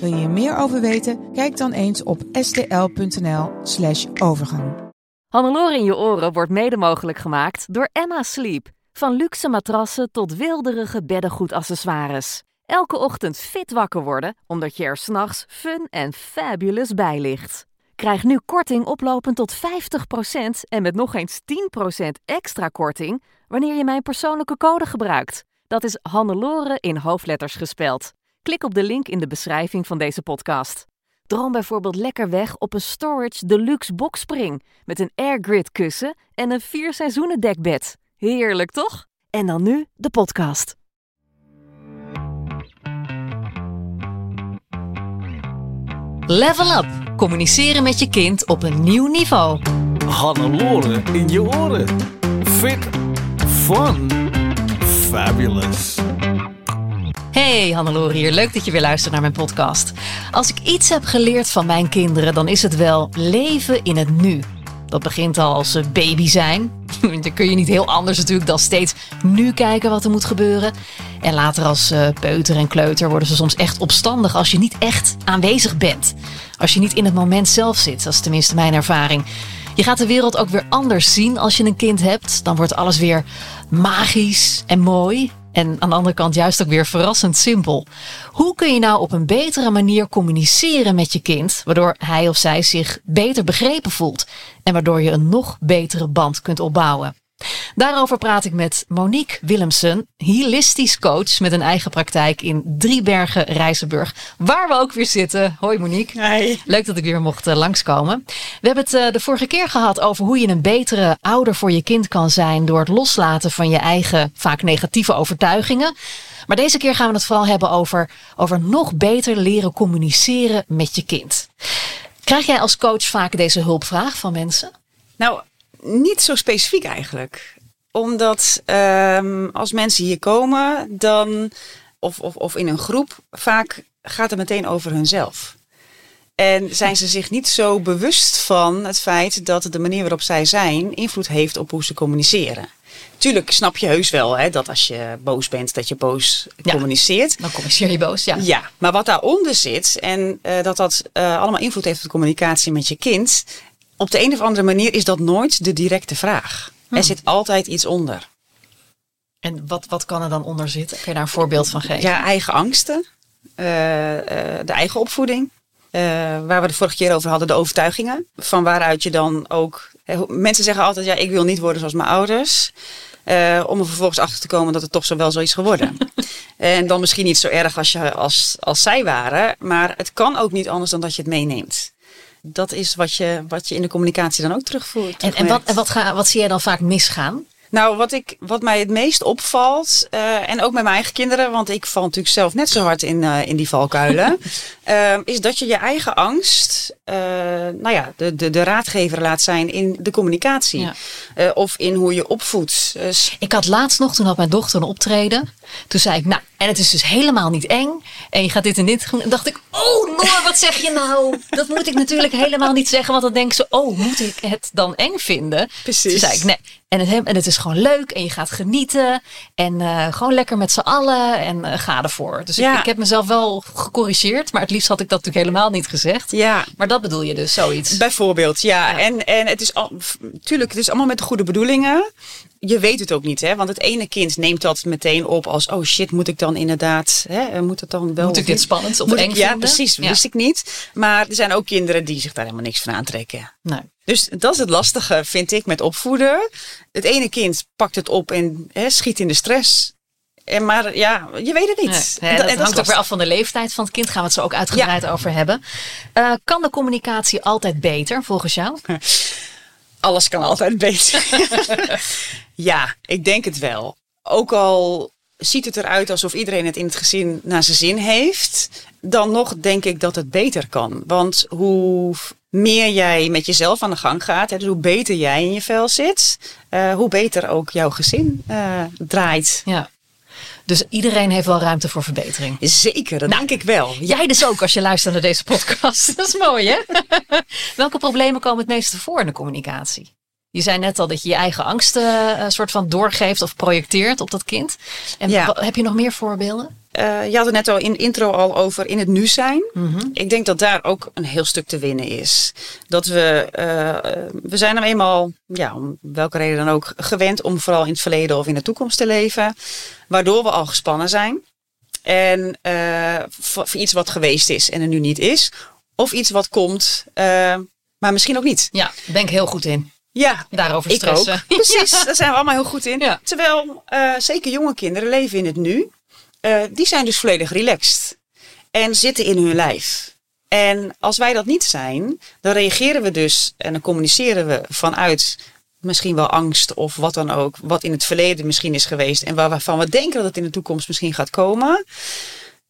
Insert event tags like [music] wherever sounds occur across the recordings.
Wil je hier meer over weten? Kijk dan eens op stl.nl/slash overgang. Hannelore in je oren wordt mede mogelijk gemaakt door Emma Sleep. Van luxe matrassen tot wilderige beddengoedaccessoires. Elke ochtend fit wakker worden, omdat je er s'nachts fun en fabulous bij ligt. Krijg nu korting oplopend tot 50% en met nog eens 10% extra korting wanneer je mijn persoonlijke code gebruikt. Dat is Hannelore in hoofdletters gespeld. Klik op de link in de beschrijving van deze podcast. Droom bijvoorbeeld lekker weg op een Storage Deluxe Boxspring met een Airgrid kussen en een vier seizoenen dekbed. Heerlijk toch? En dan nu de podcast. Level up. Communiceren met je kind op een nieuw niveau. Hannelore in je oren. Fit. Fun. Fabulous. Hey Hannelore hier, leuk dat je weer luistert naar mijn podcast. Als ik iets heb geleerd van mijn kinderen, dan is het wel leven in het nu. Dat begint al als ze baby zijn. [laughs] Dan kun je niet heel anders natuurlijk dan steeds nu kijken wat er moet gebeuren. En later als uh, peuter en kleuter worden ze soms echt opstandig als je niet echt aanwezig bent. Als je niet in het moment zelf zit, dat is tenminste mijn ervaring. Je gaat de wereld ook weer anders zien als je een kind hebt. Dan wordt alles weer magisch en mooi. En aan de andere kant juist ook weer verrassend simpel. Hoe kun je nou op een betere manier communiceren met je kind, waardoor hij of zij zich beter begrepen voelt en waardoor je een nog betere band kunt opbouwen? Daarover praat ik met Monique Willemsen, holistisch coach met een eigen praktijk in Driebergen, Rijzenburg, waar we ook weer zitten. Hoi Monique. Leuk dat ik weer mocht uh, langskomen. We hebben het uh, de vorige keer gehad over hoe je een betere ouder voor je kind kan zijn door het loslaten van je eigen vaak negatieve overtuigingen. Maar deze keer gaan we het vooral hebben over, over nog beter leren communiceren met je kind. Krijg jij als coach vaak deze hulpvraag van mensen? Nou, niet zo specifiek eigenlijk. Omdat um, als mensen hier komen, dan, of, of, of in een groep, vaak gaat het meteen over hunzelf. En zijn ze zich niet zo bewust van het feit dat de manier waarop zij zijn invloed heeft op hoe ze communiceren. Tuurlijk snap je heus wel hè, dat als je boos bent, dat je boos Ja. communiceert. Dan communiceer je boos, ja. Ja, maar wat daaronder zit en uh, dat dat uh, allemaal invloed heeft op de communicatie met je kind. Op de een of andere manier is dat nooit de directe vraag. Hm. Er zit altijd iets onder. En wat, wat kan er dan onder zitten? Kun je daar een voorbeeld van geven? Ja, eigen angsten, uh, de eigen opvoeding. Uh, waar we de vorige keer over hadden, de overtuigingen. Van waaruit je dan ook. Mensen zeggen altijd: ja, ik wil niet worden zoals mijn ouders. Uh, om er vervolgens achter te komen dat het toch zo wel zo is geworden. [laughs] en dan misschien niet zo erg als, je, als, als zij waren. Maar het kan ook niet anders dan dat je het meeneemt. Dat is wat je, wat je in de communicatie dan ook terugvoert. En, en, wat, en wat, ga, wat zie jij dan vaak misgaan? Nou, wat, ik, wat mij het meest opvalt, uh, en ook met mijn eigen kinderen, want ik val natuurlijk zelf net zo hard in, uh, in die valkuilen, uh, [laughs] is dat je je eigen angst, nou ja, de, de, de raadgever laat zijn in de communicatie. Ja. of in hoe je opvoedt. Dus... Ik had laatst nog, toen had mijn dochter een optreden. Toen zei ik, nou, en het is dus helemaal niet eng. En je gaat dit en dit doen. En dacht ik, oh Noor, wat zeg je nou? [laughs] Dat moet ik natuurlijk helemaal niet zeggen. Want dan denken ze, oh, moet ik het dan eng vinden? Precies. Toen zei ik, nee. En het, en het is gewoon leuk en je gaat genieten. En uh, gewoon lekker met z'n allen en uh, ga ervoor. Dus ja. ik, ik, heb mezelf wel gecorrigeerd. Maar het liefst had ik dat natuurlijk helemaal niet gezegd. Ja. Maar dat bedoel je dus, zoiets. Bijvoorbeeld, ja. ja. En, en het is al, natuurlijk, het is allemaal met de goede bedoelingen. Je weet het ook niet, hè? Want het ene kind neemt dat meteen op als: oh shit, moet ik dan inderdaad, hè? Moet het dan wel? Moet ik dit spannend of eng ik, Ja, vinden? precies. Ja. Wist ik niet. Maar er zijn ook kinderen die zich daar helemaal niks van aantrekken. Nee. Dus dat is het lastige, vind ik, met opvoeden. Het ene kind pakt het op en hè, schiet in de stress. En maar ja, je weet het niet. Nee, nee, dat, dat hangt ook weer af van de leeftijd van het kind. Gaan we het zo ook uitgebreid ja. over hebben. Uh, kan de communicatie altijd beter, volgens jou? [laughs] Alles kan altijd beter. [laughs] ja, ik denk het wel. Ook al ziet het eruit alsof iedereen het in het gezin naar zijn zin heeft, dan nog denk ik dat het beter kan. Want hoe meer jij met jezelf aan de gang gaat, hè, dus hoe beter jij in je vel zit, uh, hoe beter ook jouw gezin uh, draait. Ja. Dus iedereen heeft wel ruimte voor verbetering. Zeker, dat nou, denk ik wel. Jij dus ook als je luistert naar deze podcast. [laughs] Dat is mooi, hè? [laughs] Welke problemen komen het meeste voor in de communicatie? Je zei net al dat je je eigen angsten uh, soort van doorgeeft of projecteert op dat kind. En ja. heb je nog meer voorbeelden? Uh, je had het net al in de intro al over in het nu zijn. Mm -hmm. Ik denk dat daar ook een heel stuk te winnen is. Dat we, uh, we zijn er eenmaal, ja, om welke reden dan ook, gewend om vooral in het verleden of in de toekomst te leven. Waardoor we al gespannen zijn. En uh, voor, voor, iets wat geweest is en er nu niet is. Of iets wat komt, maar misschien ook niet. Ja, daar ben ik heel goed in. Ja, daarover stressen. Ook. Precies, [laughs] ja. daar zijn we allemaal heel goed in. Ja. Terwijl zeker jonge kinderen leven in het nu. Uh, die zijn dus volledig relaxed. En zitten in hun lijf. En als wij dat niet zijn, dan reageren we dus en dan communiceren we vanuit misschien wel angst of wat dan ook, wat in het verleden misschien is geweest en waarvan we denken dat het in de toekomst misschien gaat komen.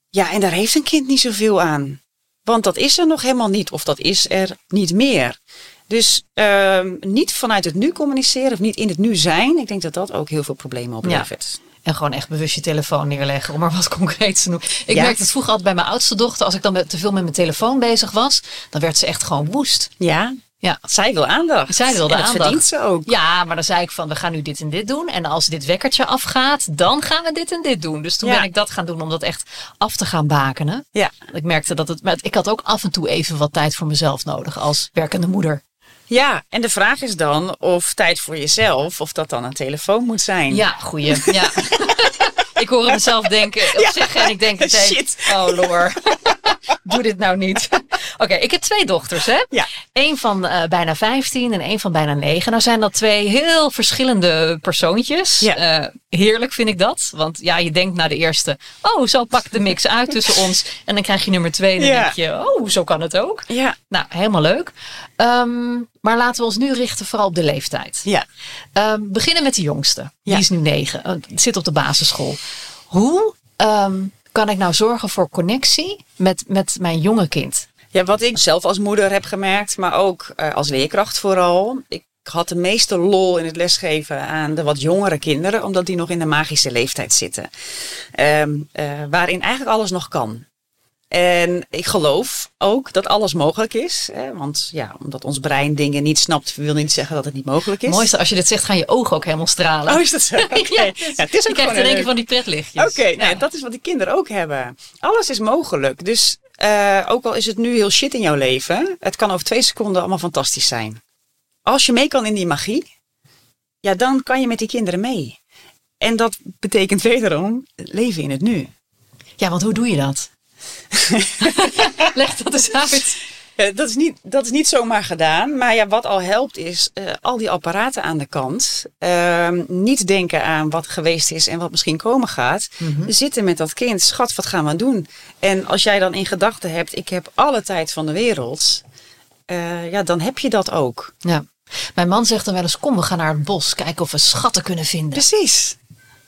Ja, en daar heeft een kind niet zoveel aan. Want dat is er nog helemaal niet of dat is er niet meer. Dus uh, niet vanuit het nu communiceren of niet in het nu zijn. Ik denk dat dat ook heel veel problemen oplevert. Ja. En gewoon echt bewust je telefoon neerleggen, om maar wat [laughs] concreets te noemen. Ik ja. merkte het vroeger altijd bij mijn oudste dochter. Als ik dan te veel met mijn telefoon bezig was, dan werd ze echt gewoon woest. Ja, ja. Zij wil aandacht. Zij wil de en dat aandacht. verdient ze ook. Ja, maar dan zei ik van, we gaan nu dit en dit doen. En als dit wekkertje afgaat, dan gaan we dit en dit doen. Dus toen ja. ben ik dat gaan doen om dat echt af te gaan bakenen. Ja. Ik merkte dat het, maar ik had ook af en toe even wat tijd voor mezelf nodig als werkende moeder. Ja, en de vraag is dan of tijd voor jezelf, of dat dan een telefoon moet zijn. Ja, goeie. Ja. [laughs] ik hoor het mezelf denken, op ja. zeggen en ik denk meteen, [laughs] Shit. oh lor, [laughs] doe dit nou niet. [laughs] Oké, okay, ik heb twee dochters, hè? Ja. Eén van uh, bijna 15 en één van bijna 9. Nou zijn dat twee heel verschillende persoontjes. Ja. Uh, heerlijk vind ik dat. Want ja, je denkt naar de eerste, oh, zo pakt de mix uit tussen ons. [laughs] En dan krijg je nummer twee en dan ja. denk je, oh, zo kan het ook. Ja. Nou, helemaal leuk. Um, maar laten we ons nu richten vooral op de leeftijd. Ja. Um, beginnen met de jongste. Die is nu negen. Uh, zit op de basisschool. Hoe um, kan ik nou zorgen voor connectie met, met mijn jonge kind? Ja, wat ik zelf als moeder heb gemerkt, maar ook uh, als leerkracht vooral. Ik had de meeste lol in het lesgeven aan de wat jongere kinderen, omdat die nog in de magische leeftijd zitten. Um, uh, waarin eigenlijk alles nog kan. En ik geloof ook dat alles mogelijk is. Hè? Want ja, omdat ons brein dingen niet snapt, wil niet zeggen dat het niet mogelijk is. Mooiste, als je dit zegt, gaan je ogen ook helemaal stralen. Oh, is dat zo? [laughs] Okay. ja, ja, het is ook je krijgt in één keer van die pretlichtjes. Oké, okay, nou, dat is wat die kinderen ook hebben. Alles is mogelijk. Dus uh, ook al is het nu heel shit in jouw leven, het kan over twee seconden allemaal fantastisch zijn. Als je mee kan in die magie, ja, dan kan je met die kinderen mee. En dat betekent wederom leven in het nu. Ja, want hoe doe je dat? [laughs] Leg dat eens uit. Ja, dat, is niet, dat is niet zomaar gedaan. Maar ja, wat al helpt is uh, al die apparaten aan de kant. Uh, niet denken aan wat geweest is en wat misschien komen gaat. Mhm. Zitten met dat kind. Schat, wat gaan we doen? En als jij dan in gedachten hebt, ik heb alle tijd van de wereld. Uh, ja, dan heb je dat ook. Ja. Mijn man zegt dan wel eens, kom we gaan naar het bos. Kijken of we schatten kunnen vinden. Precies.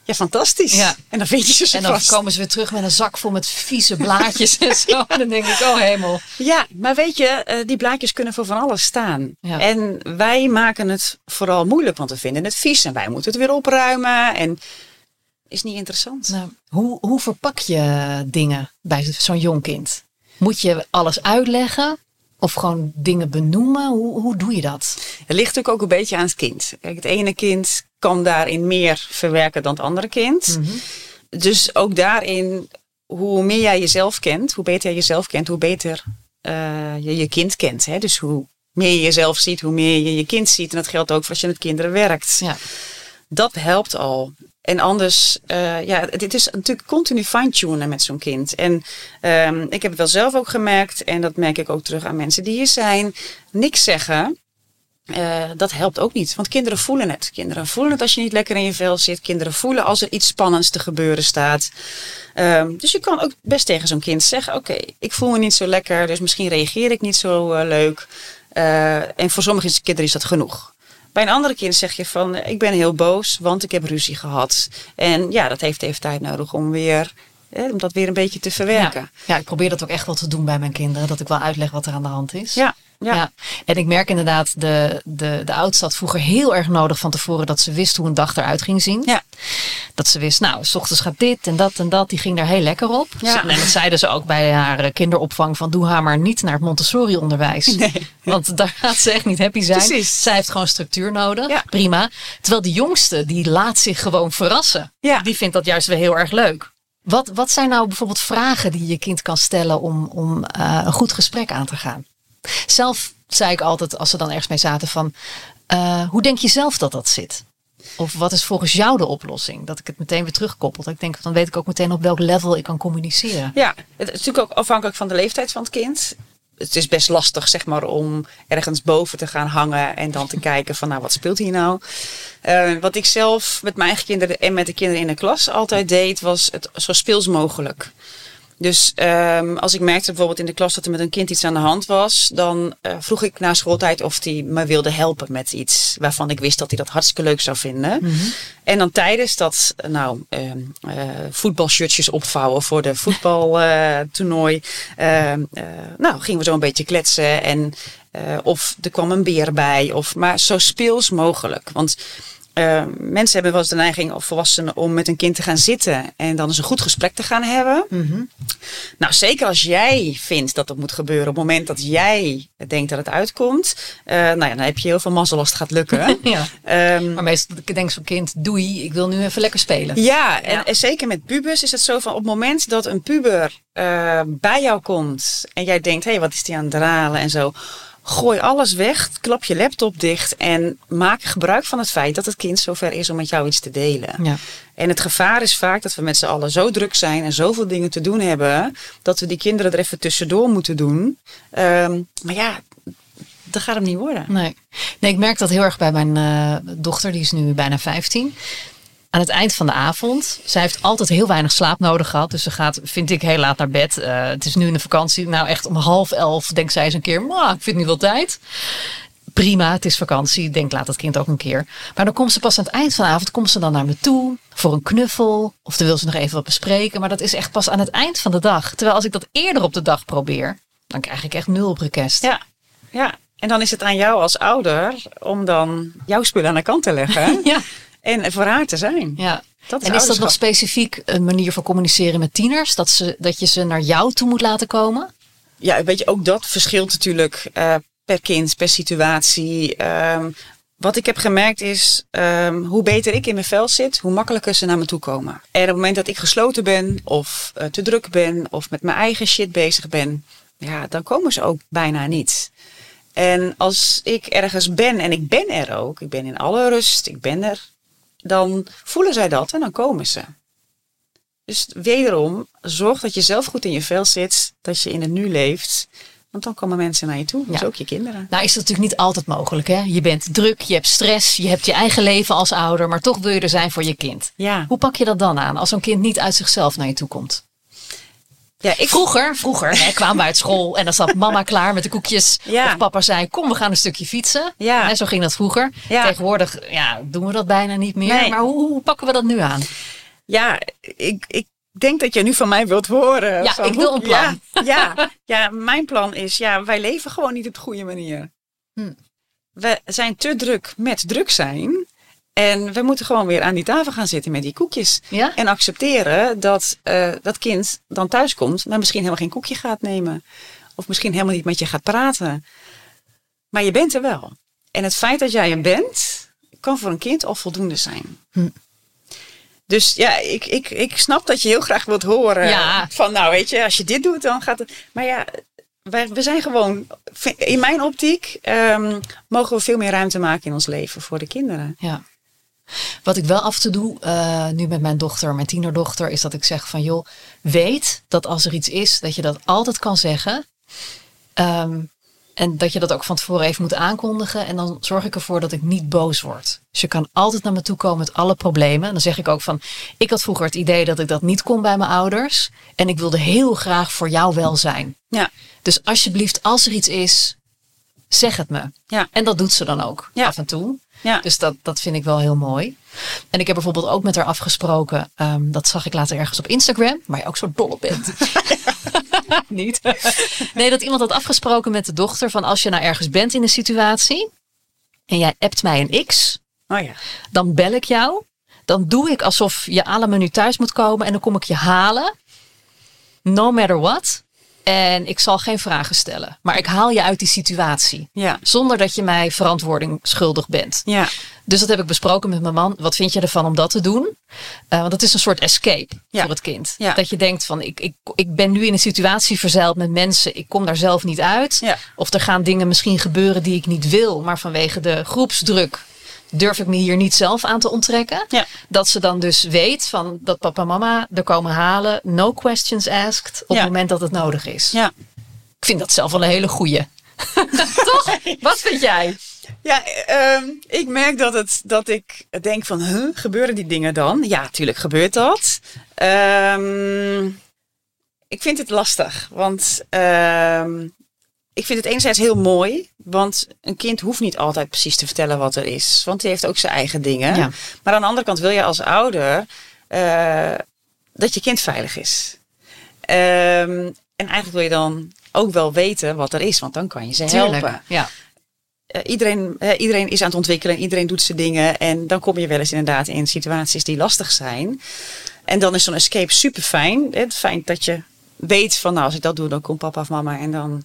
Ja, fantastisch. Ja. En dan vind je ze zo En dan vast. komen ze weer terug met een zak vol met vieze blaadjes en zo. En dan denk ik, oh hemel. Ja, maar weet je, uh, die blaadjes kunnen voor van alles staan. Ja. En wij maken het vooral moeilijk, want we vinden het vies. En wij moeten het weer opruimen. En is niet interessant. Nou, hoe, hoe verpak je dingen bij zo'n jong kind? Moet je alles uitleggen? Of gewoon dingen benoemen? Hoe, hoe doe je dat? Het ligt natuurlijk ook een beetje aan het kind. Kijk, het ene kind kan daarin meer verwerken dan het andere kind. Mm -hmm. Dus ook daarin, hoe meer jij jezelf kent, hoe beter jij jezelf kent, hoe beter uh, je je kind kent. Hè? Dus hoe meer je jezelf ziet, hoe meer je je kind ziet. En dat geldt ook voor als je met kinderen werkt. Ja. Dat helpt al. En anders, uh, ja, het is natuurlijk continu fine-tunen met zo'n kind. En um, ik heb het wel zelf ook gemerkt, en dat merk ik ook terug aan mensen die hier zijn. Niks zeggen, uh, dat helpt ook niet. Want kinderen voelen het. Kinderen voelen het als je niet lekker in je vel zit. Kinderen voelen als er iets spannends te gebeuren staat. Um, dus je kan ook best tegen zo'n kind zeggen: Oké, ik voel me niet zo lekker, dus misschien reageer ik niet zo uh, leuk. En voor sommige kinderen is dat genoeg. Bij een andere kind zeg je van, ik ben heel boos, want ik heb ruzie gehad. En ja, dat heeft even tijd nodig om weer, hè, om dat weer een beetje te verwerken. Ja. ja, ik probeer dat ook echt wel te doen bij mijn kinderen. Dat ik wel uitleg wat er aan de hand is. Ja, ja. Ja. En ik merk inderdaad, de, de, de oudste had vroeger heel erg nodig van tevoren dat ze wist hoe een dag eruit ging zien. Ja. Dat ze wist, nou, s ochtends gaat dit en dat en dat. Die ging daar heel lekker op. Ja. En dat zeiden ze ook bij haar eh, kinderopvang van doe haar maar niet naar het Montessori onderwijs. Nee. Want daar gaat ze echt niet happy zijn. Precies. Zij heeft gewoon structuur nodig. Ja. Prima. Terwijl de jongste, die laat zich gewoon verrassen. Ja. Die vindt dat juist weer heel erg leuk. Wat, wat zijn nou bijvoorbeeld vragen die je kind kan stellen om, om eh, een goed gesprek aan te gaan? Zelf zei ik altijd, als ze dan ergens mee zaten, van eh, hoe denk je zelf dat dat zit? Of wat is volgens jou de oplossing? Dat ik het meteen weer terugkoppel. Ik denk, dan weet ik ook meteen op welk level ik kan communiceren. Ja, het is natuurlijk ook afhankelijk van de leeftijd van het kind. Het is best lastig, zeg maar, om ergens boven te gaan hangen en dan te [laughs] kijken van, nou, wat speelt hier nou? Eh, wat ik zelf met mijn eigen kinderen en met de kinderen in de klas altijd deed, was het zo speels mogelijk. Dus ehm, als ik merkte bijvoorbeeld in de klas dat er met een kind iets aan de hand was, dan eh, vroeg ik na schooltijd of hij me wilde helpen met iets waarvan ik wist dat hij dat hartstikke leuk zou vinden. En dan tijdens dat, nou, ehm, eh, voetbalshirtjes opvouwen voor de [laughs] voetbaltoernooi, ehm, eh, nou, gingen we zo een beetje kletsen en of er kwam een beer bij, of maar zo speels mogelijk. Want eh, mensen hebben wel eens de neiging, of volwassenen, om met een kind te gaan zitten en dan eens een goed gesprek te gaan hebben. Nou, zeker als jij vindt dat het moet gebeuren op het moment dat jij denkt dat het uitkomt, eh, nou ja, dan heb je heel veel mazzel als het gaat lukken. [laughs] Ja. Ehm, Maar meestal denk ik zo'n kind, doei, ik wil nu even lekker spelen. ja, en, Ja. en zeker met pubers is het zo van op het moment dat een puber eh, bij jou komt en jij denkt, hé, hey, wat is die aan het dralen en zo. Gooi alles weg, klap je laptop dicht en maak gebruik van het feit dat het kind zover is om met jou iets te delen. Ja. En het gevaar is vaak dat we met z'n allen zo druk zijn en zoveel dingen te doen hebben, dat we die kinderen er even tussendoor moeten doen. Ehm, maar ja, dat gaat hem niet worden. Nee. nee, ik merk dat heel erg bij mijn eh, dochter, die is nu bijna 15. Aan het eind van de avond, zij heeft altijd heel weinig slaap nodig gehad. Dus ze gaat, vind ik, heel laat naar bed. Eh, het is nu in de vakantie. Nou, echt om half elf denkt zij eens een keer, "Mwah, ik vind nu wel tijd. Prima, het is vakantie. Denk laat het kind ook een keer. Maar dan komt ze pas aan het eind van de avond, komt ze dan naar me toe voor een knuffel. Of dan wil ze nog even wat bespreken. Maar dat is echt pas aan het eind van de dag. Terwijl als ik dat eerder op de dag probeer, dan krijg ik echt nul op request. Ja, ja. En dan is het aan jou als ouder om dan jouw spullen aan de kant te leggen [laughs] ja. En voor haar te zijn. ja. Dat is en is dat nog specifiek een manier van communiceren met tieners? Dat, ze, dat je ze naar jou toe moet laten komen? Ja, weet je, ook dat verschilt natuurlijk eh, per kind, per situatie. Ehm, wat ik heb gemerkt is, ehm, hoe beter ik in mijn vel zit, hoe makkelijker ze naar me toe komen. En op het moment dat ik gesloten ben, of eh, te druk ben, of met mijn eigen shit bezig ben, ja, dan komen ze ook bijna niet. En als ik ergens ben, en ik ben er ook, ik ben in alle rust, ik ben er, dan voelen zij dat en dan komen ze. Dus wederom, zorg dat je zelf goed in je vel zit, dat je in het nu leeft. Want dan komen mensen naar je toe, dus Ja. ook je kinderen. Nou is dat natuurlijk niet altijd mogelijk. Hè? Je bent druk, je hebt stress, je hebt je eigen leven als ouder. Maar toch wil je er zijn voor je kind. Ja, Hoe pak je dat dan aan als zo'n kind niet uit zichzelf naar je toe komt? Ja ik Vroeger, vroeger hè, kwamen we uit school en dan zat mama klaar met de koekjes. Ja. Of papa zei, kom we gaan een stukje fietsen. Ja. Hè, zo ging dat vroeger. Ja. Tegenwoordig ja, doen we dat bijna niet meer. Nee. Maar hoe, hoe pakken we dat nu aan? Ja, ik, ik denk dat je nu van mij wilt horen. Ja, Van ik wil hoe- een plan. Ja, ja, ja, mijn plan is, ja, wij leven gewoon niet op de goede manier. Hm. We zijn te druk met druk zijn. En we moeten gewoon weer aan die tafel gaan zitten met die koekjes. Ja? En accepteren dat eh, dat kind dan thuis komt, maar misschien helemaal geen koekje gaat nemen. Of misschien helemaal niet met je gaat praten. Maar je bent er wel. En het feit dat jij er bent, kan voor een kind al voldoende zijn. Hm. Dus ja, ik, ik, ik snap dat je heel graag wilt horen Ja. van nou weet je, als je dit doet dan gaat het. Maar ja, wij, we zijn gewoon, in mijn optiek ehm, mogen we veel meer ruimte maken in ons leven voor de kinderen. Ja. Wat ik wel af en toe doe, eh, nu met mijn dochter, mijn tienerdochter, is dat ik zeg van joh, weet dat als er iets is, dat je dat altijd kan zeggen. Ehm, en dat je dat ook van tevoren even moet aankondigen. En dan zorg ik ervoor dat ik niet boos word. Dus je kan altijd naar me toe komen met alle problemen. En dan zeg ik ook van, ik had vroeger het idee dat ik dat niet kon bij mijn ouders. En ik wilde heel graag voor jou wel zijn. Ja, Dus alsjeblieft, als er iets is, zeg het me. Ja. En dat doet ze dan ook Ja. af en toe. Ja. Dus dat, dat vind ik wel heel mooi. En ik heb bijvoorbeeld ook met haar afgesproken, ehm, dat zag ik later ergens op Instagram, waar je ook zo dol op bent. [laughs] Niet? [laughs] Nee, dat iemand had afgesproken met de dochter van als je nou ergens bent in een situatie en jij appt mij een X, Oh ja. dan bel ik jou. Dan doe ik alsof je alle nu thuis moet komen en dan kom ik je halen. No matter what. En ik zal geen vragen stellen. Maar ik haal je uit die situatie. Ja. Zonder dat je mij verantwoording schuldig bent. Ja. Dus dat heb ik besproken met mijn man. Wat vind je ervan om dat te doen? Eh, want het is een soort escape Ja. voor het kind. Ja. Dat je denkt van ik, ik, ik ben nu in een situatie verzeild met mensen. Ik kom daar zelf niet uit. Ja. Of er gaan dingen misschien gebeuren die ik niet wil. Maar vanwege de groepsdruk durf ik me hier niet zelf aan te onttrekken. Ja. Dat ze dan dus weet van dat papa en mama er komen halen. No questions asked. Op Ja. het moment dat het nodig is. Ja. Ik vind dat zelf wel een hele goeie. [laughs] Toch? Wat vind jij? Ja, ehm, ik merk dat, het, dat ik denk van, huh, gebeuren die dingen dan? Ja, tuurlijk gebeurt dat. Ehm, ik vind het lastig, want ehm, ik vind het enerzijds heel mooi, want een kind hoeft niet altijd precies te vertellen wat er is, want die heeft ook zijn eigen dingen. Ja. Maar aan de andere kant wil je als ouder eh, dat je kind veilig is. Ehm, en eigenlijk wil je dan ook wel weten wat er is, want dan kan je ze helpen Ja. eh, iedereen, eh, iedereen is aan het ontwikkelen, iedereen doet zijn dingen. En dan kom je wel eens inderdaad in situaties die lastig zijn. En dan is zo'n escape super fijn. Het fijn dat je weet van nou, als ik dat doe, dan komt papa of mama en dan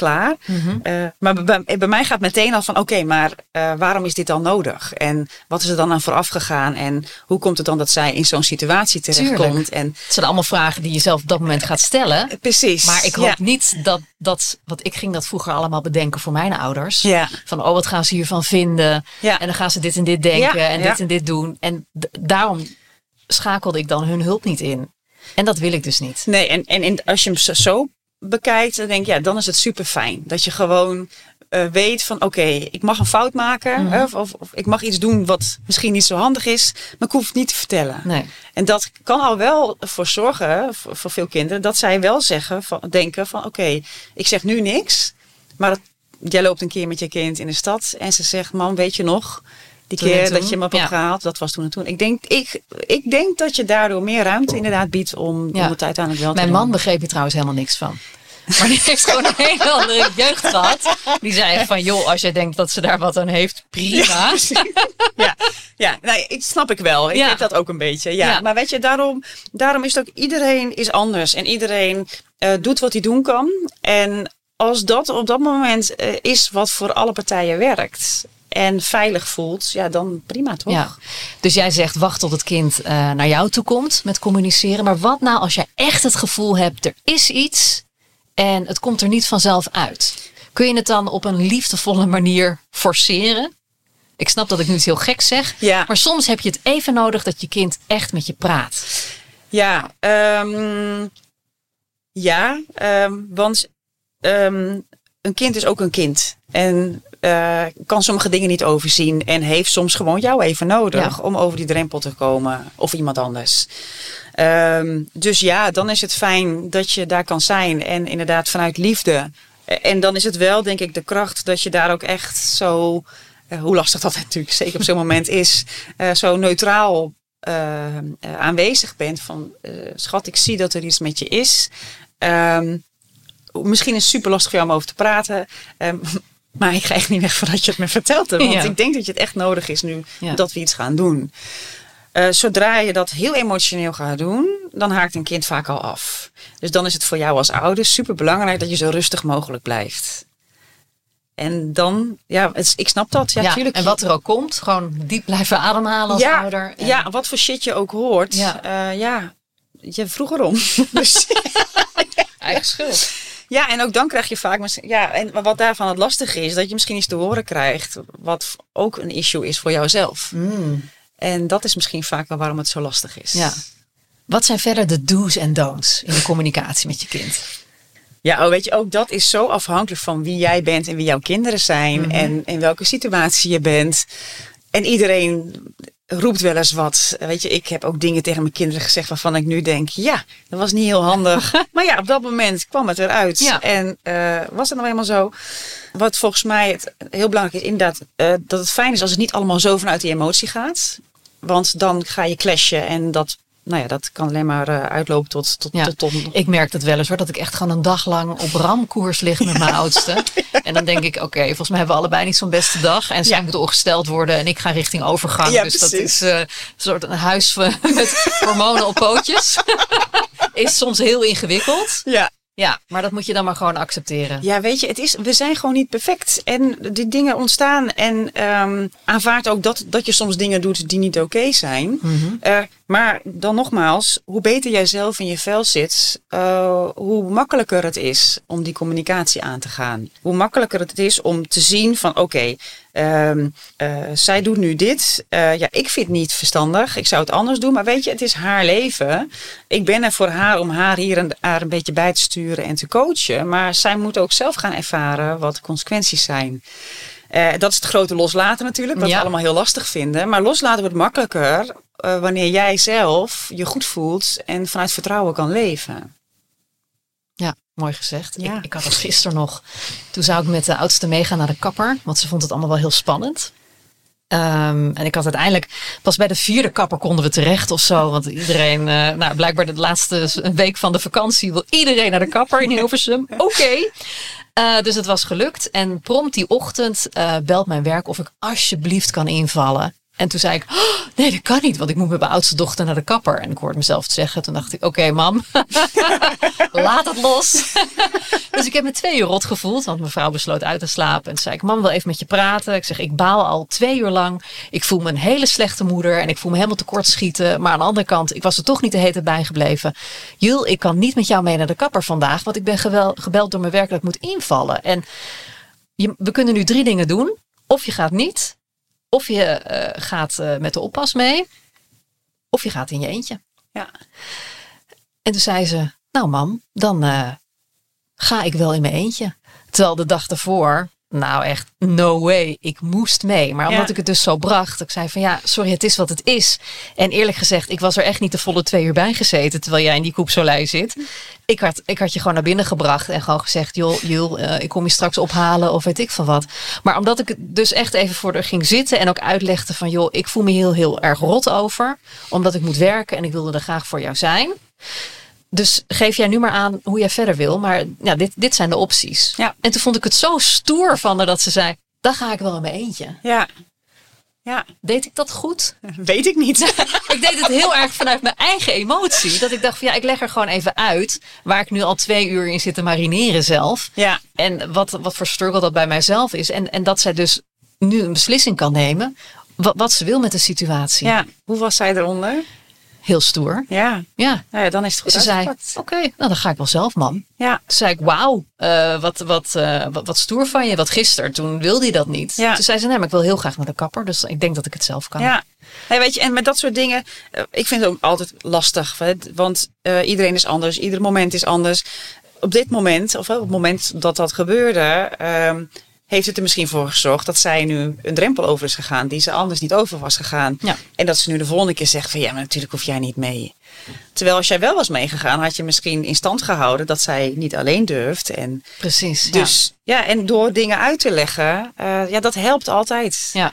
klaar. Eh, maar bij, bij mij gaat meteen al van oké, maar eh, waarom is dit dan nodig? En wat is er dan aan vooraf gegaan? En hoe komt het dan dat zij in zo'n situatie terechtkomt? En Het zijn allemaal vragen die je zelf op dat moment gaat stellen. eh, precies. Maar ik hoop ja. niet dat, dat, want ik ging dat vroeger allemaal bedenken voor mijn ouders. Ja. Van, oh, wat gaan ze hiervan vinden? Ja. En dan gaan ze dit en dit denken en dit en dit doen. En daarom schakelde ik dan hun hulp niet in. En dat wil ik dus niet. Nee, en, en, en als je hem zo bekijkt, dan denk ik, ja, dan is het super fijn. Dat je gewoon eh, weet van, oké, ik mag een fout maken. Mhm. of, of, of ik mag iets doen wat misschien niet zo handig is, maar ik hoef het niet te vertellen. Nee. En dat kan al wel voor zorgen, voor, voor veel kinderen, dat zij wel zeggen, van, denken van, oké, ik zeg nu niks, maar het- jij loopt een keer met je kind in de stad en ze zegt, mam, weet je nog, die Toen keer dat je me hebt Ja. dat was toen en toen. Ik denk, ik, ik denk dat je daardoor meer ruimte inderdaad biedt om, Ja. om het uiteindelijk wel te Mijn doen. man begreep er trouwens helemaal niks van. Maar die heeft gewoon een hele andere jeugd gehad. Die zei van, joh, als jij denkt dat ze daar wat aan heeft, prima. ja, ja nee, ik snap ik wel. Ik Ja. heb dat ook een beetje. Ja. Ja. Maar weet je, daarom, daarom is het ook iedereen is anders. En iedereen eh, doet wat hij doen kan. En als dat op dat moment eh, is wat voor alle partijen werkt. En veilig voelt, ja, dan prima toch? Ja. Dus jij zegt wacht tot het kind eh, naar jou toe komt met communiceren. Maar wat nou als jij echt het gevoel hebt, er is iets en het komt er niet vanzelf uit? Kun je het dan op een liefdevolle manier forceren? Ik snap dat ik nu iets heel gek zeg. Ja. Maar soms heb je het even nodig dat je kind echt met je praat. Ja, ehm, ja ehm, want ehm, een kind is ook een kind. En eh, kan sommige dingen niet overzien. En heeft soms gewoon jou even nodig Ja. om over die drempel te komen. Of iemand anders. Ehm, dus ja, dan is het fijn dat je daar kan zijn. En inderdaad vanuit liefde. Eh, En dan is het wel, denk ik, de kracht dat je daar ook echt zo... eh, hoe lastig dat [laughs] natuurlijk zeker op zo'n moment is. eh, zo neutraal aanwezig bent. Van, schat, ik zie dat er iets met je is. Ehm, misschien is het super lastig voor jou om over te praten. Ehm, [laughs] maar ik ga echt niet weg voordat je het me vertelt. Want Ja. ik denk dat je het echt nodig is nu Ja. dat we iets gaan doen. Eh, zodra je dat heel emotioneel gaat doen, dan haakt een kind vaak al af. Dus dan is het voor jou als ouder super belangrijk dat je zo rustig mogelijk blijft. En dan, ja, het ik snap dat. Ja, Ja, tuurlijk. en wat er ook komt, gewoon diep blijven ademhalen als ja, ouder. En- ja, wat voor shit je ook hoort. Ja. Ja, ja je vroeg erom. [laughs] dus, [laughs] Eigen schuld. ja, en ook dan krijg je vaak... Ja, en wat daarvan het lastige is, dat je misschien iets te horen krijgt... wat ook een issue is voor jouzelf. En dat is misschien vaak wel waarom het zo lastig is. Ja. Wat zijn verder de do's en don'ts in de communicatie met je kind? Ja, oh, weet je, ook dat is zo afhankelijk van wie jij bent en wie jouw kinderen zijn Mhm. en in welke situatie je bent. En iedereen roept wel eens wat. Weet je, ik heb ook dingen tegen mijn kinderen gezegd waarvan ik nu denk, ja, dat was niet heel handig. [laughs] maar ja, op dat moment kwam het eruit. Ja. En eh, was het nou eenmaal zo. Wat volgens mij het heel belangrijk is, inderdaad, eh, dat het fijn is als het niet allemaal zo vanuit die emotie gaat. Want dan ga je clashen en dat, nou ja, dat kan alleen maar eh, uitlopen tot, tot, Ja. Ik merk het wel eens hoor, dat ik echt gewoon een dag lang op ramkoers lig met mijn [laughs] oudste. En dan denk ik, oké, volgens mij hebben we allebei niet zo'n beste dag. En zij Ja. moet ongesteld worden en ik ga richting overgang. Ja, dus dat precies. is eh, een soort een huis [laughs] met hormonen op pootjes. [laughs] is soms heel ingewikkeld. Ja. Ja, maar dat moet je dan maar gewoon accepteren. Ja, weet je, het is, we zijn gewoon niet perfect. En die dingen ontstaan. En ehm aanvaard ook dat, dat je soms dingen doet die niet oké zijn. Mhm. Eh, maar dan nogmaals, hoe beter jij zelf in je vel zit, eh, hoe makkelijker het is om die communicatie aan te gaan. Hoe makkelijker het is om te zien van oké, ehm, eh, zij doet nu dit. Eh, ja, ik vind het niet verstandig. Ik zou het anders doen. Maar weet je, het is haar leven. Ik ben er voor haar om haar hier en daar een beetje bij te sturen en te coachen. Maar zij moet ook zelf gaan ervaren wat de consequenties zijn. Eh, dat is het grote loslaten natuurlijk, wat Ja. we allemaal heel lastig vinden. Maar loslaten wordt makkelijker wanneer jij zelf je goed voelt en vanuit vertrouwen kan leven. Ja, mooi gezegd. Ja. Ik, ik had dat gisteren nog. Toen zou ik met de oudste meegaan naar de kapper. Want ze vond het allemaal wel heel spannend. Ehm, en ik had uiteindelijk, pas bij de vierde kapper konden we terecht of zo. Want iedereen, eh, nou blijkbaar de laatste week van de vakantie wil iedereen naar de kapper in Hilversum. [laughs] Oké. Eh, dus het was gelukt. En prompt die ochtend eh, belt mijn werk of ik alsjeblieft kan invallen. En toen zei ik, "Oh, nee dat kan niet, want ik moet met mijn oudste dochter naar de kapper. En ik hoorde mezelf zeggen. Toen dacht ik, oké mam, [laughs] laat het los. [laughs] dus ik heb me twee uur rot gevoeld, want mijn vrouw besloot uit te slapen. En toen zei ik, mam wil even met je praten. Ik zeg, ik baal al twee uur lang. Ik voel me een hele slechte moeder en ik voel me helemaal tekort schieten. Maar aan de andere kant, ik was er toch niet de hele tijd bijgebleven. Jul, ik kan niet met jou mee naar de kapper vandaag, want ik ben gebeld door mijn werk dat ik moet invallen. En we kunnen nu drie dingen doen. Of je gaat niet, of je eh, gaat eh, met de oppas mee, of je gaat in je eentje. Ja. En toen zei ze, nou mam, dan eh, ga ik wel in mijn eentje. Terwijl de dag daarvoor, nou echt, no way, ik moest mee. Maar omdat Ja. ik het dus zo bracht, ik zei van ja, sorry, het is wat het is. En eerlijk gezegd, ik was er echt niet de volle twee uur bij gezeten, terwijl jij in die koepsolij zit. Ik had, ik had je gewoon naar binnen gebracht en gewoon gezegd, joh, Jul, eh, ik kom je straks ophalen of weet ik van wat. Maar omdat ik het dus echt even voor haar ging zitten en ook uitlegde van, joh, ik voel me heel, heel erg rot over. Omdat ik moet werken en ik wilde er graag voor jou zijn. Dus geef jij nu maar aan hoe jij verder wil. Maar ja, dit, dit zijn de opties. Ja. En toen vond ik het zo stoer van haar dat ze zei, dan ga ik wel in mijn eentje. Ja. Ja, Deed ik dat goed? [laughs] weet ik niet. [laughs] ik deed het heel erg vanuit mijn eigen emotie. Dat ik dacht van ja, ik leg er gewoon even uit. Waar ik nu al twee uur in zit te marineren zelf. ja, En wat, wat voor struggle dat bij mijzelf is. En, en dat zij dus nu een beslissing kan nemen. Wat, wat ze wil met de situatie. ja. Hoe was zij eronder? Heel stoer. Ja, Ja. nou ja dan is het goed Ze zei, oké, nou dan ga ik wel zelf man. Ja, Toen zei ik, wauw, eh, wat, wat, eh, wat, wat stoer van je. Wat gisteren, toen wilde hij dat niet. Ja. Toen zei ze, nee, maar ik wil heel graag naar de kapper. Dus ik denk dat ik het zelf kan. Ja, nee, weet je, en met dat soort dingen, eh, ik vind het ook altijd lastig. hè, Want iedereen is anders, ieder moment is anders. Op dit moment, of op het moment dat dat gebeurde, ehm, heeft het er misschien voor gezorgd dat zij nu een drempel over is gegaan die ze anders niet over was gegaan. Ja. En dat ze nu de volgende keer zegt van ja, maar natuurlijk hoef jij niet mee. Terwijl als jij wel was meegegaan, had je misschien in stand gehouden dat zij niet alleen durft. En Precies. dus ja, en door dingen uit te leggen, eh, ja, dat helpt altijd. Ja.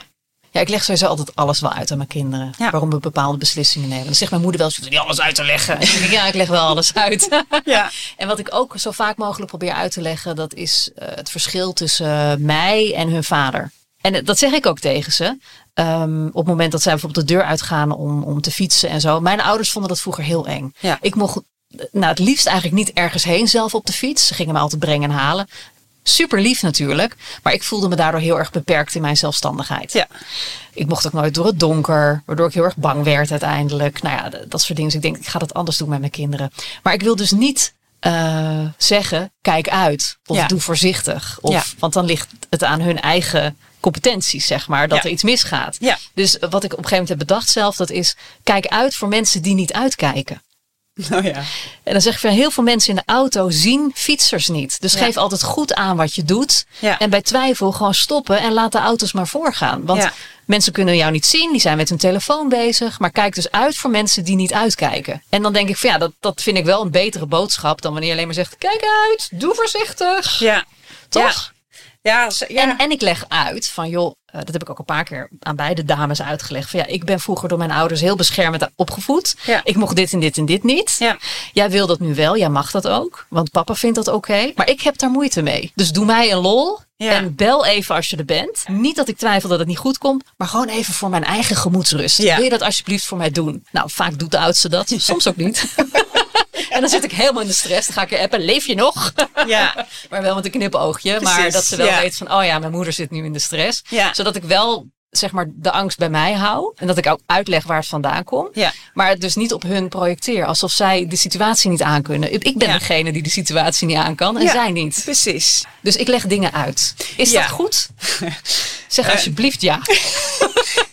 Ja, ik leg sowieso altijd alles wel uit aan mijn kinderen. Ja. Waarom we bepaalde beslissingen nemen. Dan zegt mijn moeder wel, ze hoeft niet alles uit te leggen. [laughs] Ik, ja, ik leg wel alles uit. [laughs] Ja. En wat ik ook zo vaak mogelijk probeer uit te leggen, dat is eh, het verschil tussen mij en hun vader. En eh, dat zeg ik ook tegen ze. Ehm, op het moment dat zij bijvoorbeeld de deur uitgaan om, om te fietsen en zo. Mijn ouders vonden dat vroeger heel eng. Ja. Ik mocht eh, nou, het liefst eigenlijk niet ergens heen zelf op de fiets. Ze gingen me altijd brengen en halen. Super lief natuurlijk. Maar ik voelde me daardoor heel erg beperkt in mijn zelfstandigheid. Ja. Ik mocht ook nooit door het donker, waardoor ik heel erg bang werd uiteindelijk. Nou ja, dat soort dingen. Dus ik denk, ik ga dat anders doen met mijn kinderen. Maar ik wil dus niet eh, zeggen, kijk uit. Of Ja. doe voorzichtig. Of, Ja. Want dan ligt het aan hun eigen competenties, zeg maar, dat Ja. er iets misgaat. Ja. Dus wat ik op een gegeven moment heb bedacht zelf, dat is, kijk uit voor mensen die niet uitkijken. [laughs] Nou ja. En dan zeg ik van heel veel mensen in de auto zien fietsers niet. Dus Ja. geef altijd goed aan wat je doet. Ja. En bij twijfel gewoon stoppen en laat de auto's maar voorgaan. Want mensen kunnen jou niet zien, die zijn met hun telefoon bezig. Maar kijk dus uit voor mensen die niet uitkijken. En dan denk ik van ja, dat, dat vind ik wel een betere boodschap dan wanneer je alleen maar zegt: kijk uit, doe voorzichtig. Ja. Toch? Ja. En, en ik leg uit van joh, eh, dat heb ik ook een paar keer aan beide dames uitgelegd. Van ja, ik ben vroeger door mijn ouders heel beschermend opgevoed. Ja. Ik mocht dit en dit en dit niet. Ja. Jij wil dat nu wel, jij mag dat ook. Want papa vindt dat oké. Maar ik heb daar moeite mee. Dus doe mij een lol. Ja. En bel even als je er bent. Niet dat ik twijfel dat het niet goed komt. Maar gewoon even voor mijn eigen gemoedsrust. Wil je dat alsjeblieft voor mij doen? Nou, vaak doet de oudste dat. Soms ook niet. [laughs] en dan zit ik helemaal in de stress. Dan ga ik er appen. Leef je nog? ja. [laughs] Maar wel met een knipoogje. Maar dat ze wel ja. weet van, oh ja, mijn moeder zit nu in de stress. Ja. Zodat ik wel, zeg maar, de angst bij mij hou. En dat ik ook uitleg waar het vandaan komt. Ja. Maar het dus niet op hun projecteer. Alsof zij de situatie niet aankunnen. Ik ben Ja. degene die de situatie niet aan kan. En Ja. zij niet. Precies. Dus ik leg dingen uit. Is dat goed? [laughs] Zeg Eh. alsjeblieft ja. [laughs]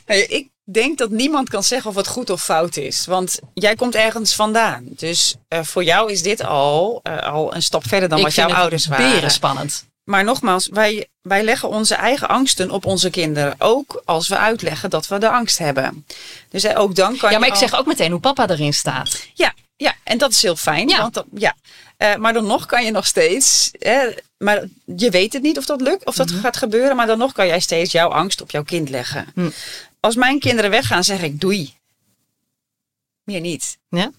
Nee, ik denk dat niemand kan zeggen of het goed of fout is. Want jij komt ergens vandaan. Dus eh, voor jou is dit al, eh, al een stap verder dan ik wat jouw ouders waren. beren spannend. Maar nogmaals, wij, wij leggen onze eigen angsten op onze kinderen. Ook als we uitleggen dat we de angst hebben. Dus eh, ook dan kan Ja, maar ik al- zeg ook meteen hoe papa erin staat. Ja, ja, en dat is heel fijn. Ja. Want dat, ja. Maar dan nog kan je nog steeds. Hè, maar je weet het niet of dat lukt, of dat Mhm. gaat gebeuren. Maar dan nog kan jij steeds jouw angst op jouw kind leggen. Hm. Als mijn kinderen weggaan, zeg ik doei. Meer niet. Ja?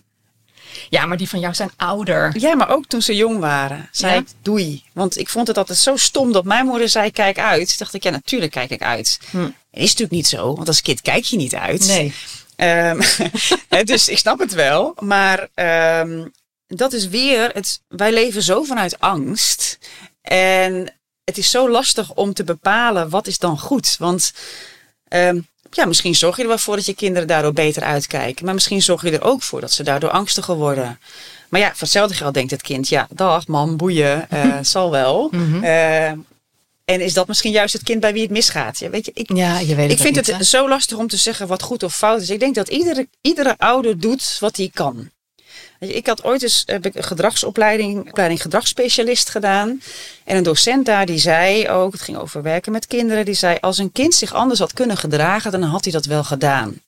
Ja, maar die van jou zijn ouder. Ja, maar ook toen ze jong waren, zei Ja? ik doei. Want ik vond het altijd zo stom dat mijn moeder zei kijk uit. Dacht ik, ja natuurlijk kijk ik uit. Hm. Is natuurlijk niet zo, want als kind kijk je niet uit. Nee. [laughs] Hè, dus ik snap het wel. Maar ehm, dat is weer, het, wij leven zo vanuit angst. En het is zo lastig om te bepalen wat is dan goed. Want ehm, ja, misschien zorg je er wel voor dat je kinderen daardoor beter uitkijken. Maar misschien zorg je er ook voor dat ze daardoor angstiger worden. Maar ja, voor hetzelfde geld denkt het kind, ja, dag man, boeien, eh, [laughs] zal wel. Mhm. Eh, en is dat misschien juist het kind bij wie het misgaat? Ja, weet je, ik, Ja, je weet het ik vind niet, het hè? zo lastig om te zeggen wat goed of fout is. Ik denk dat iedere, iedere ouder doet wat hij kan. Ik had ooit eens heb ik een gedragsopleiding, opleiding gedragsspecialist gedaan. En een docent daar die zei ook, het ging over werken met kinderen, die zei als een kind zich anders had kunnen gedragen, dan had hij dat wel gedaan.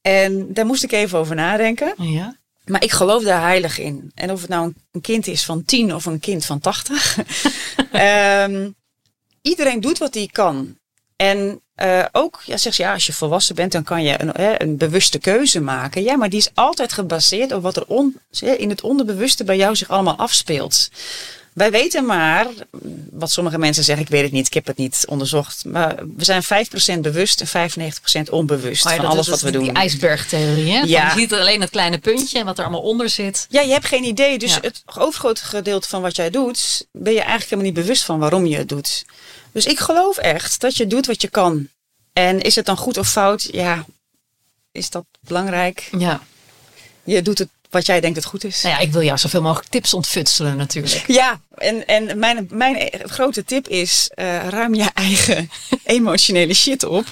En daar moest ik even over nadenken. Ja. Maar ik geloof daar heilig in. En of het nou een- kind is van tien of een kind van tachtig. [laughs] Ehm, iedereen doet wat hij kan. En eh, ook, ja, zeg ze, ja, als je volwassen bent, dan kan je een, hè, een bewuste keuze maken. Ja, maar die is altijd gebaseerd op wat er on, in het onderbewuste bij jou zich allemaal afspeelt. Wij weten maar, wat sommige mensen zeggen, ik weet het niet, ik heb het niet onderzocht. Maar we zijn 5% bewust en 95% onbewust Oh ja, van alles wat we die, doen. Die ijsbergtheorie, hè? Van, Ja. Je ziet alleen het kleine puntje en wat er allemaal onder zit. Ja, je hebt geen idee. Dus Ja. het overgrote gedeelte van wat jij doet, ben je eigenlijk helemaal niet bewust van waarom je het doet. Dus ik geloof echt dat je doet wat je kan. En is het dan goed of fout? Ja, is dat belangrijk? Ja. Je doet het wat jij denkt dat goed is. Nou ja, ik wil jou zoveel mogelijk tips ontfutselen natuurlijk. Ja, en, en mijn, mijn grote tip is: eh, ruim je eigen [laughs] emotionele shit op.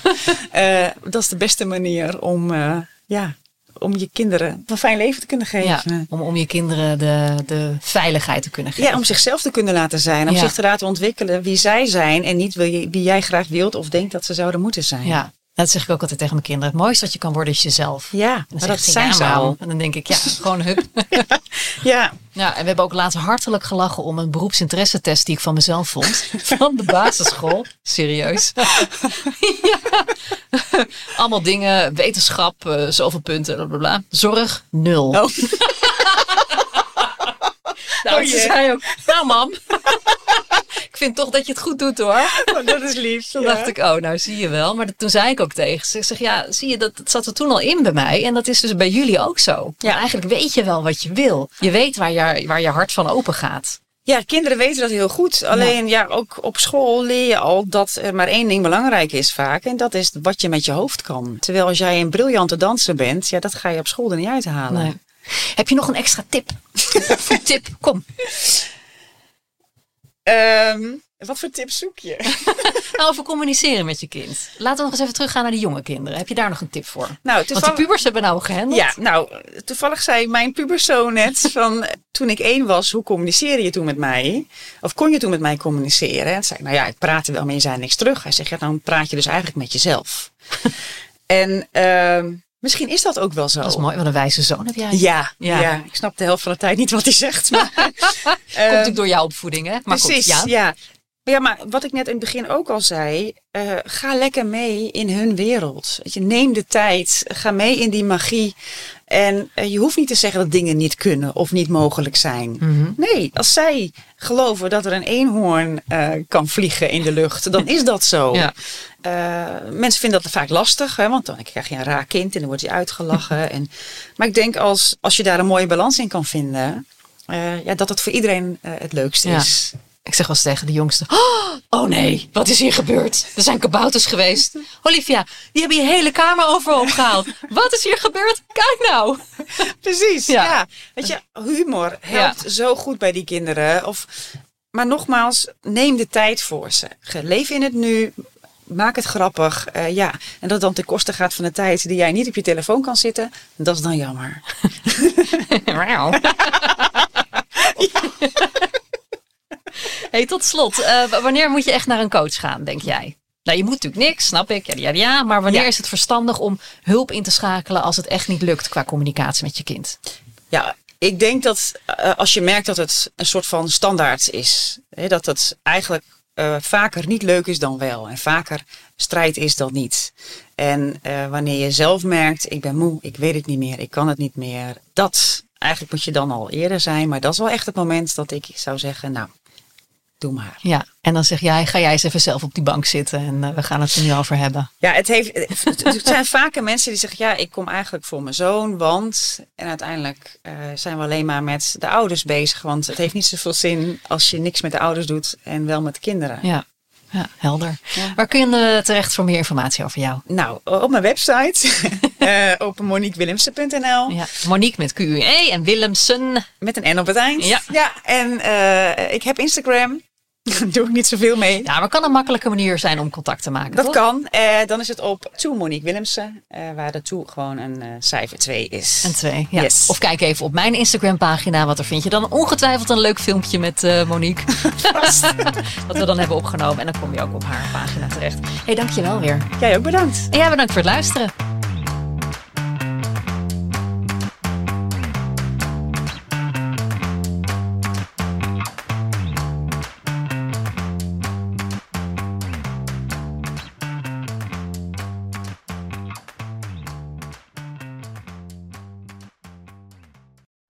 Eh, dat is de beste manier om, eh, ja, om je kinderen een fijn leven te kunnen geven. Ja, om, om je kinderen de, de veiligheid te kunnen geven. Ja, om zichzelf te kunnen laten zijn. Om Ja. zich te laten ontwikkelen wie zij zijn. En niet wie, wie jij graag wilt of denkt dat ze zouden moeten zijn. Ja, dat zeg ik ook altijd tegen mijn kinderen. Het mooiste wat je kan worden is jezelf. Ja, En dan dat zijn ze al. En dan denk ik, ja, [laughs] gewoon hup. [laughs] Ja, Ja, en we hebben ook laatst hartelijk gelachen om een beroepsinteresse-test die ik van mezelf vond. Van de basisschool. Serieus. [laughs] ja. Allemaal dingen, wetenschap, eh, zoveel punten, bla bla bla. Zorg, nul. Oh. Nou, Oh ze zei ook, nou mam, vind toch dat je het goed doet hoor. [laughs] dat is lief. Toen dacht ik, oh, nou zie je wel. Maar toen zei ik ook tegen ze. Ik zeg, ja, zie je, dat, dat zat er toen al in bij mij. En dat is dus bij jullie ook zo. Ja. Eigenlijk weet je wel wat je wil. Je weet waar je, waar je hart van open gaat. Ja, kinderen weten dat heel goed. Alleen ja. ook op school leer je al dat er maar één ding belangrijk is vaak. En dat is wat je met je hoofd kan. Terwijl als jij een briljante danser bent, ja, dat ga je op school er niet uithalen. Nee. Heb je nog een extra tip? [laughs] Tip, kom. Ehm, Wat voor tips zoek je? [laughs] Nou, over communiceren met je kind. Laten we nog eens even teruggaan naar de jonge kinderen. Heb je daar nog een tip voor? Nou, Want die pubers hebben nou gehandeld. Ja, nou, toevallig zei mijn puberzoon net van toen ik één was, hoe communiceerde je toen met mij? Of kon je toen met mij communiceren? En zei ik, nou ja, ik praatte wel, maar je zei niks terug. Hij zegt, ja, dan praat je dus eigenlijk met jezelf. [laughs] en ehm, misschien is dat ook wel zo. Dat is mooi. Wat een wijze zoon heb jij. Ja, Ja. ja. ik snap de helft van de tijd niet wat hij zegt. Maar, [laughs] Komt natuurlijk door jouw opvoeding, hè? Maar goed, Precies, ja. ja. Ja, maar wat ik net in het begin ook al zei, eh, ga lekker mee in hun wereld. Weet je, neem de tijd, ga mee in die magie. En eh, je hoeft niet te zeggen dat dingen niet kunnen of niet mogelijk zijn. Mhm. Nee, als zij geloven dat er een eenhoorn eh, kan vliegen in de lucht, dan is dat zo. [laughs] Ja. Mensen vinden dat vaak lastig, hè, want dan krijg je een raar kind en dan wordt hij uitgelachen. [laughs] en, maar ik denk als, als je daar een mooie balans in kan vinden, ja, dat het voor iedereen het leukste Ja. is. Ik zeg wel eens tegen de jongste. Oh nee, wat is hier gebeurd? Er zijn kabouters geweest. Olivia, die hebben je hele kamer overhoop gehaald. [laughs] Wat is hier gebeurd? Kijk nou. Precies, Ja. ja. Weet je, humor helpt zo goed bij die kinderen. Of, maar nogmaals, neem de tijd voor ze. Leef in het nu. Maak het grappig. eh, ja. En dat het dan ten koste gaat van de tijd die jij niet op je telefoon kan zitten. Dat is dan jammer. [laughs] [laughs] Hey, tot slot, eh, wanneer moet je echt naar een coach gaan, denk jij? Nou, je moet natuurlijk niks, snap ik. Ja, ja, ja. Maar wanneer Ja. is het verstandig om hulp in te schakelen als het echt niet lukt qua communicatie met je kind? Ja, ik denk dat eh, als je merkt dat het een soort van standaard is. Hè, dat het eigenlijk eh, vaker niet leuk is dan wel. En vaker strijd is dan niet. En wanneer je zelf merkt, ik ben moe, ik weet het niet meer, ik kan het niet meer. Dat, eigenlijk moet je dan al eerder zijn. Maar dat is wel echt het moment dat ik zou zeggen, nou, doe maar. Ja, en dan zeg jij, ga jij eens even zelf op die bank zitten en eh, we gaan het er nu over hebben. Ja, het, heeft, het zijn vaker mensen die zeggen, ja, ik kom eigenlijk voor mijn zoon, want... En uiteindelijk eh, zijn we alleen maar met de ouders bezig. Want het heeft niet zoveel zin als je niks met de ouders doet en wel met kinderen. Ja, ja helder. Ja. Waar kun je eh, terecht voor meer informatie over jou? Nou, op mijn website, [laughs] eh op moniquewillemsen.nl, Ja, Monique met QE en Willemsen. met een N op het eind. Ja. ja en ik heb Instagram, [laughs] doe ik niet zoveel mee. Ja, maar kan een makkelijke manier zijn om contact te maken. Dat toch? kan. Eh, dan is het op To Monique Willemsen, eh, waar de To gewoon een eh, cijfer 2 is. En twee, ja. Yes. Of kijk even op mijn Instagram pagina, want daar vind je dan ongetwijfeld een leuk filmpje met Monique. [laughs] Wat we dan hebben opgenomen. En dan kom je ook op haar pagina terecht. Hé, hey, dankjewel weer. Jij ook bedankt. En jij bedankt voor het luisteren.